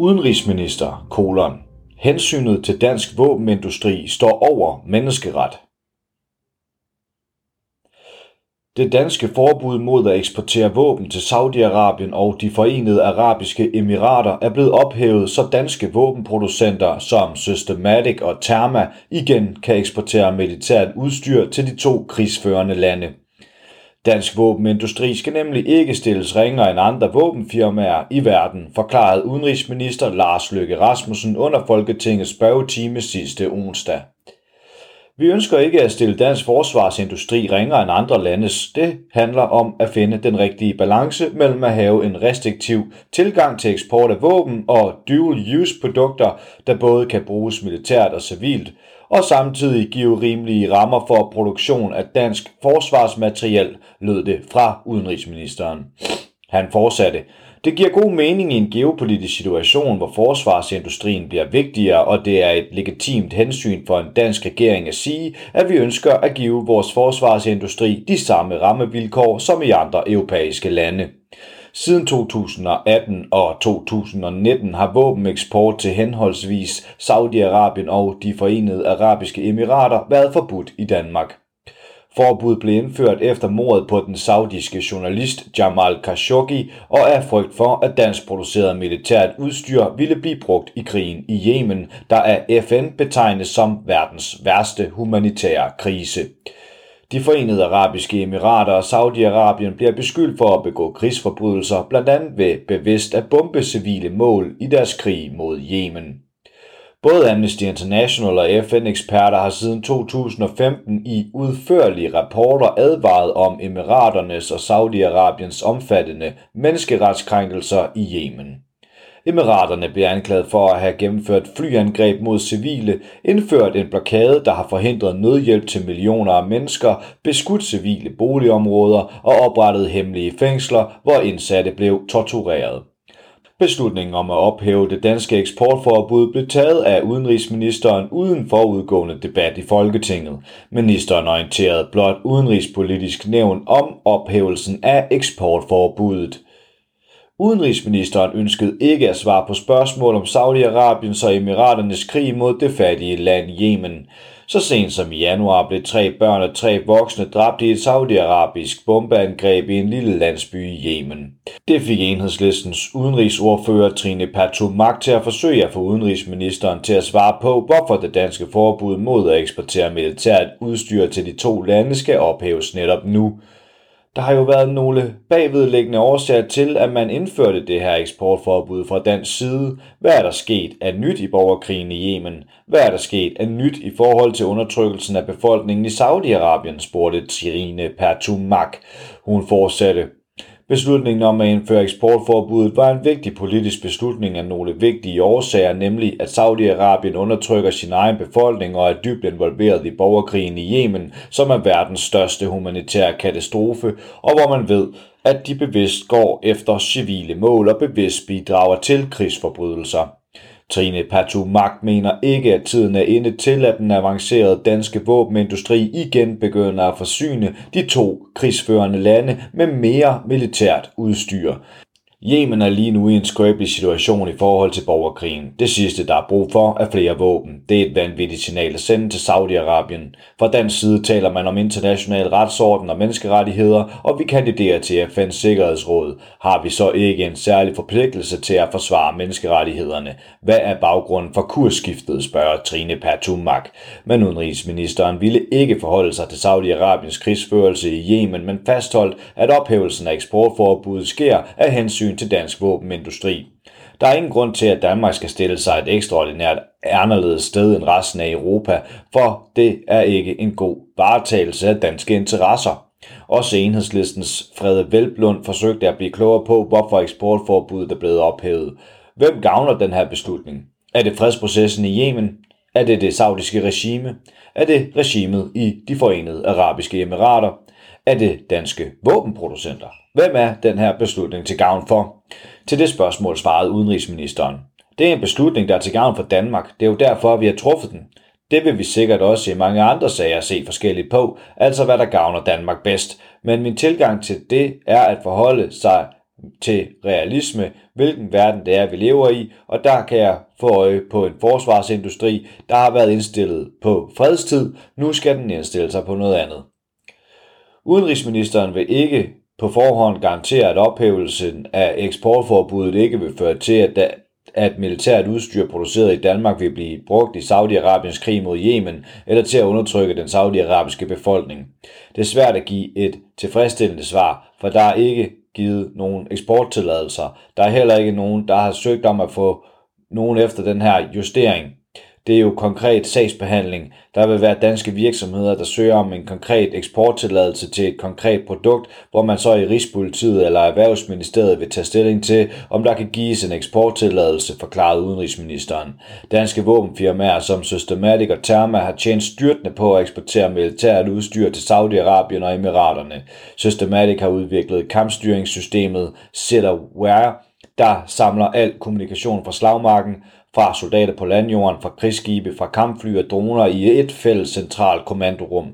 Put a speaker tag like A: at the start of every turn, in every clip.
A: Udenrigsminister, kolon. Hensynet til dansk våbenindustri står over menneskeret. Det danske forbud mod at eksportere våben til Saudi-Arabien og de forenede arabiske emirater er blevet ophævet, så danske våbenproducenter som Systematic og Therma igen kan eksportere militært udstyr til de to krigsførende lande. Dansk våbenindustri skal nemlig ikke stilles ringere end andre våbenfirmaer i verden, forklarede udenrigsminister Lars Løkke Rasmussen under Folketingets spørgetime sidste onsdag. Vi ønsker ikke at stille dansk forsvarsindustri ringere end andre landes. Det handler om at finde den rigtige balance mellem at have en restriktiv tilgang til eksport af våben og dual-use produkter, der både kan bruges militært og civilt, og samtidig give rimelige rammer for produktion af dansk forsvarsmateriel, lød det fra udenrigsministeren. Han fortsatte, det giver god mening i en geopolitisk situation, hvor forsvarsindustrien bliver vigtigere, og det er et legitimt hensyn for en dansk regering at sige, at vi ønsker at give vores forsvarsindustri de samme rammevilkår som i andre europæiske lande. Siden 2018 og 2019 har våbeneksport til henholdsvis Saudi-Arabien og de forenede arabiske emirater været forbudt i Danmark. Forbuddet blev indført efter mordet på den saudiske journalist Jamal Khashoggi og er frygt for, at dansk produceret militært udstyr ville blive brugt i krigen i Yemen, der af FN betegnes som verdens værste humanitære krise. De forenede arabiske emirater og Saudi-Arabien bliver beskyldt for at begå krigsforbrydelser, blandt andet ved bevidst at bombe civile mål i deres krig mod Yemen. Både Amnesty International og FN-eksperter har siden 2015 i udførlige rapporter advaret om Emiraternes og Saudi-Arabiens omfattende menneskeretskrænkelser i Yemen. Emiraterne bliver anklaget for at have gennemført flyangreb mod civile, indført en blokade, der har forhindret nødhjælp til millioner af mennesker, beskudt civile boligområder og oprettet hemmelige fængsler, hvor indsatte blev tortureret. Beslutningen om at ophæve det danske eksportforbud blev taget af udenrigsministeren uden forudgående debat i Folketinget. Ministeren orienterede blot udenrigspolitisk nævn om ophævelsen af eksportforbuddet. Udenrigsministeren ønskede ikke at svare på spørgsmål om Saudi-Arabiens og Emiraternes krig mod det fattige land Yemen. Så sent som i januar blev tre børn og tre voksne dræbt i et saudiarabisk bombeangreb i en lille landsby i Yemen. Det fik enhedslistens udenrigsordfører Trine Patomak til at forsøge at få udenrigsministeren til at svare på, hvorfor det danske forbud mod at eksportere militært udstyr til de to lande skal ophæves netop nu. Der har jo været nogle bagvedliggende årsager til, at man indførte det her eksportforbud fra dansk side. Hvad er der sket af nyt i borgerkrigen i Yemen? Hvad er der sket af nyt i forhold til undertrykkelsen af befolkningen i Saudi-Arabien, spurgte Tirine Pertumak. Hun fortsatte. Beslutningen om at indføre eksportforbuddet var en vigtig politisk beslutning af nogle vigtige årsager, nemlig at Saudi-Arabien undertrykker sin egen befolkning og er dybt involveret i borgerkrigen i Yemen, som er verdens største humanitære katastrofe, og hvor man ved, at de bevidst går efter civile mål og bevidst bidrager til krigsforbrydelser. Trine Patumak mener ikke, at tiden er inde til, at den avancerede danske våbenindustri igen begynder at forsyne de to krigsførende lande med mere militært udstyr. Yemen er lige nu i en skrøbelig situation i forhold til borgerkrigen. Det sidste, der er brug for, er flere våben. Det er et vanvittigt signal at sende til Saudi-Arabien. Fra den side taler man om international retsorden og menneskerettigheder, og vi kandiderer til FN's Sikkerhedsråd. Har vi så ikke en særlig forpligtelse til at forsvare menneskerettighederne? Hvad er baggrunden for kursskiftet, spørger Trine Pertumak. Men udenrigsministeren ville ikke forholde sig til Saudi-Arabiens krigsførelse i Yemen, men fastholdt, at ophævelsen af eksportforbuddet sker af hensyn hensyn til dansk våbenindustri. Der er ingen grund til, at Danmark skal stille sig et ekstraordinært anderledes sted end resten af Europa, for det er ikke en god varetagelse af danske interesser. Også enhedslistens Frede Velblund forsøgte at blive klogere på, hvorfor eksportforbuddet er blevet ophævet. Hvem gavner den her beslutning? Er det fredsprocessen i Yemen? Er det det saudiske regime? Er det regimet i de forenede arabiske emirater? Af det danske våbenproducenter? Hvem er den her beslutning til gavn for? Til det spørgsmål svarede udenrigsministeren. Det er en beslutning, der er til gavn for Danmark. Det er jo derfor, vi har truffet den. Det vil vi sikkert også i mange andre sager se forskelligt på, altså hvad der gavner Danmark bedst. Men min tilgang til det er at forholde sig til realisme, hvilken verden det er, vi lever i, og der kan jeg få øje på en forsvarsindustri, der har været indstillet på fredstid, nu skal den indstille sig på noget andet. Udenrigsministeren vil ikke på forhånd garantere, at ophævelsen af eksportforbuddet ikke vil føre til, at, der, at militært udstyr produceret i Danmark vil blive brugt i Saudi-Arabiens krig mod Yemen eller til at undertrykke den saudiarabiske befolkning. Det er svært at give et tilfredsstillende svar, for der er ikke givet nogen eksporttilladelser. Der er heller ikke nogen, der har søgt om at få nogen efter den her justering. Det er jo konkret sagsbehandling. Der vil være danske virksomheder, der søger om en konkret eksporttilladelse til et konkret produkt, hvor man så i Rigspolitiet eller Erhvervsministeriet vil tage stilling til, om der kan gives en eksporttilladelse, forklarede udenrigsministeren. Danske våbenfirmaer som Systematic og Therma har tjent styrtende på at eksportere militært udstyr til Saudi-Arabien og Emiraterne. Systematic har udviklet kampstyringssystemet Sitterware, der samler al kommunikation fra slagmarken, fra soldater på landjorden, fra krigsskibe, fra kampfly og droner i et fælles centralt kommandorum.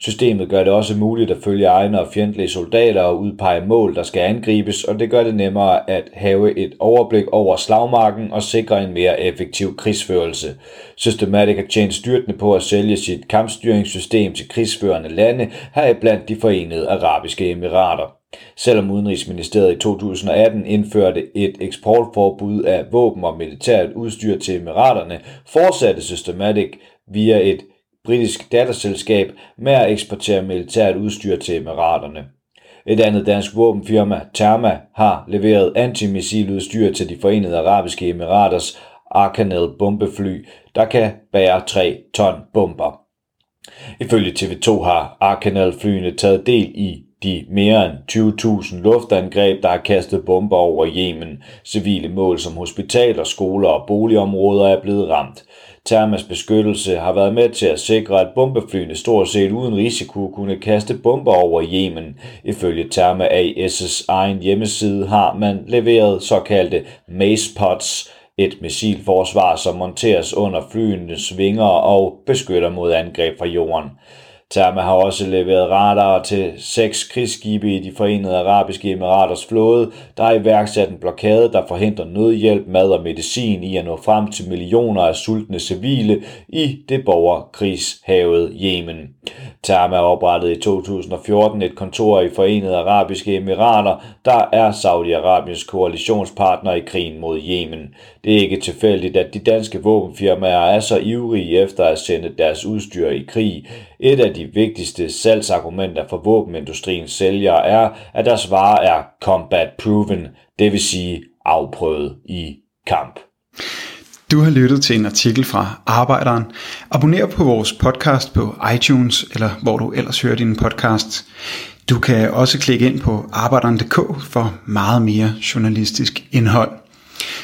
A: Systemet gør det også muligt at følge egne og fjendtlige soldater og udpege mål, der skal angribes, og det gør det nemmere at have et overblik over slagmarken og sikre en mere effektiv krigsførelse. Systematic har tjent styrtende på at sælge sit kampstyringssystem til krigsførende lande, heriblandt de forenede arabiske emirater. Selvom Udenrigsministeriet i 2018 indførte et eksportforbud af våben og militært udstyr til Emiraterne, fortsatte Systematic via et britisk datterselskab med at eksportere militært udstyr til Emiraterne. Et andet dansk våbenfirma, Therma, har leveret antimissiludstyr til de forenede arabiske emiraters Arkanel bombefly, der kan bære 3 ton bomber. Ifølge TV2 har Arkanel flyene taget del i de mere end 20.000 luftangreb, der har kastet bomber over Yemen. Civile mål som hospitaler, skoler og boligområder er blevet ramt. Termas beskyttelse har været med til at sikre, at bombeflyene stort set uden risiko kunne kaste bomber over Yemen. Ifølge Therma AS' egen hjemmeside har man leveret såkaldte mace pods, et missilforsvar, som monteres under flyenes vinger og beskytter mod angreb fra jorden. Therma har også leveret radarer til seks krigsskibe i de forenede arabiske emiraters flåde, der har iværksat en blokade, der forhindrer nødhjælp, mad og medicin i at nå frem til millioner af sultne civile i det borgerkrigshavet Yemen. Therma oprettede i 2014 et kontor i Forenede Arabiske Emirater, der er Saudi-Arabiens koalitionspartner i krigen mod Yemen. Det er ikke tilfældigt, at de danske våbenfirmaer er så ivrige efter at sende deres udstyr i krig. Et af de vigtigste salgsargumenter for våbenindustriens sælgere er, at deres varer er combat proven, det vil sige afprøvet i kamp.
B: Du har lyttet til en artikel fra Arbejderen. Abonner på vores podcast på iTunes, eller hvor du ellers hører din podcast. Du kan også klikke ind på arbejderen.dk for meget mere journalistisk indhold.